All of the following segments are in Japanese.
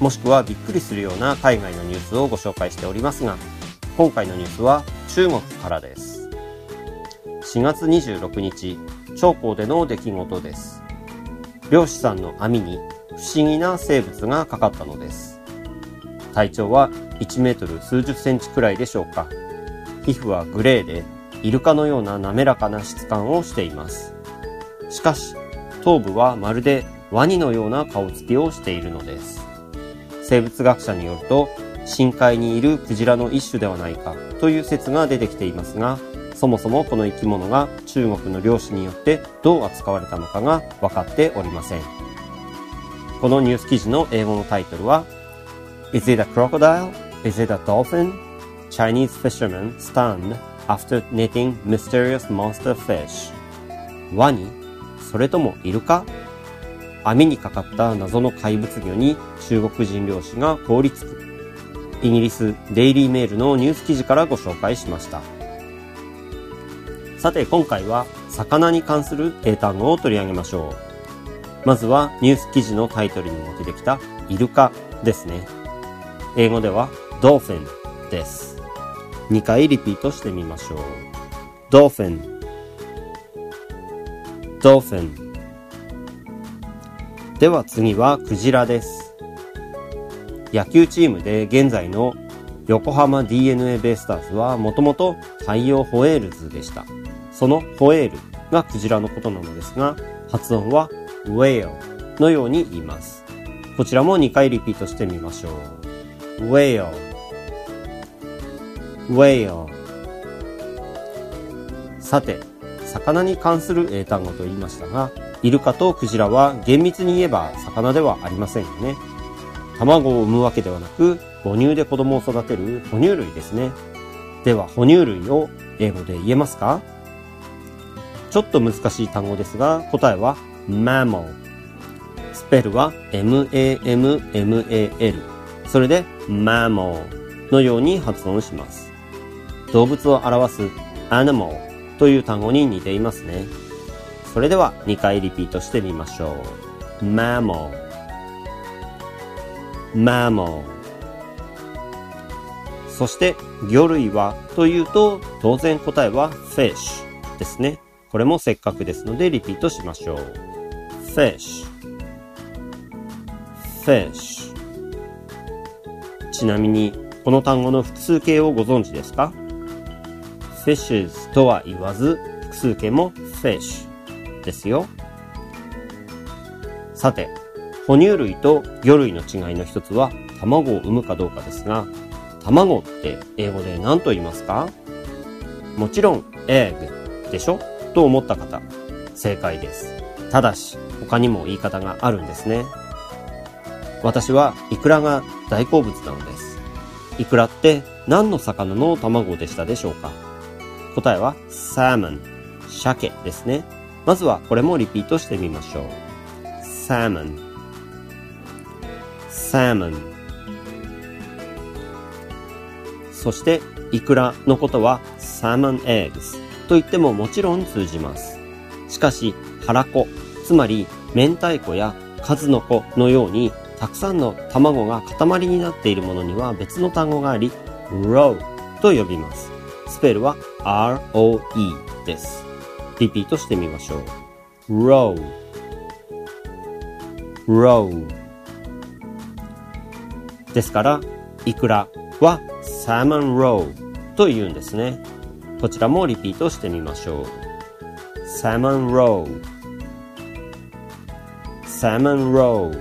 もしくはびっくりするような海外のニュースをご紹介しておりますが今回のニュースは中国からです。4月26日長江での出来事です。漁師さんの網に不思議な生物がかかったのです。体長は1メートル数十センチくらいでしょうか。皮膚はグレーでイルカのような滑らかな質感をしています。しかし頭部はまるでワニのような顔つきをしているのです。生物学者によると深海にいるクジラの一種ではないかという説が出てきていますがそもそもこの生き物が中国の漁師によってどう扱われたのかが分かっておりませんこのニュース記事の英語のタイトルは Is it a crocodile? Is it a dolphin? Chinese fishermen stunned after netting mysterious monster fish ワニそれともイルカ？網にかかった謎の怪物魚に中国人漁師が凍りつく。イギリスデイリーメールのニュース記事からご紹介しました。さて今回は魚に関する英単語を取り上げましょう。まずはニュース記事のタイトルにも出てきたイルカですね。英語ではドーフィンです。2回リピートしてみましょう。ドーフィンドーフィンでは次はクジラです。野球チームで現在の横浜 DNA ベイスターズはもともと太陽ホエールズでした。そのホエールがクジラのことなのですが、発音はウェイルのように言います。こちらも2回リピートしてみましょう。ウェイルウェイルさて、魚に関する英単語と言いましたが、イルカとクジラは厳密に言えば魚ではありませんよね。卵を産むわけではなく、母乳で子供を育てる哺乳類ですね。では、哺乳類を英語で言えますか？ちょっと難しい単語ですが、答えは mammal。スペルは m-a-m-m-a-l。それで mammal のように発音します。動物を表す animal という単語に似ていますね。それでは2回リピートしてみましょう。mammal mammal そして魚類はというと当然答えは fish ですね。これもせっかくですのでリピートしましょう。fish fish ちなみにこの単語の複数形をご存知ですか？fishes とは言わず複数形も fish ですよ。さて、哺乳類と魚類の違いの一つは卵を産むかどうかですが、卵って英語で何と言いますか？もちろん egg でしょ？と思った方、正解です。ただし、他にも言い方があるんですね。私はイクラが大好物なのです。イクラって何の魚の卵でしたでしょうか？答えはサーモン、鮭ですね。まずはこれもリピートしてみましょう。salmon salmon そして、イクラのことは salmon eggs と言ってももちろん通じます。しかし、腹子、つまり明太子や数の子のようにたくさんの卵が塊になっているものには別の単語があり、row と呼びます。スペルは roe です。リピートしてみましょう。row row ですから、イクラは salmon row と言うんですね。こちらもリピートしてみましょう。salmon row salmon row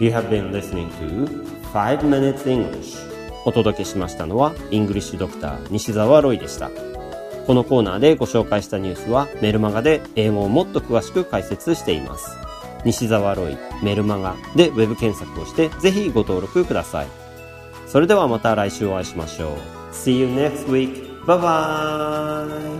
You have been listening to 5 Minutes English お届けしましたのは、イングリッシュドクター西澤ロイでした。このコーナーでご紹介したニュースはメルマガで英語をもっと詳しく解説しています。西澤ロイ、メルマガでウェブ検索をしてぜひご登録ください。それではまた来週お会いしましょう。See you next week. Bye bye!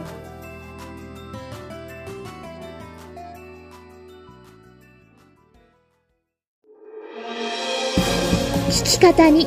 聞き方に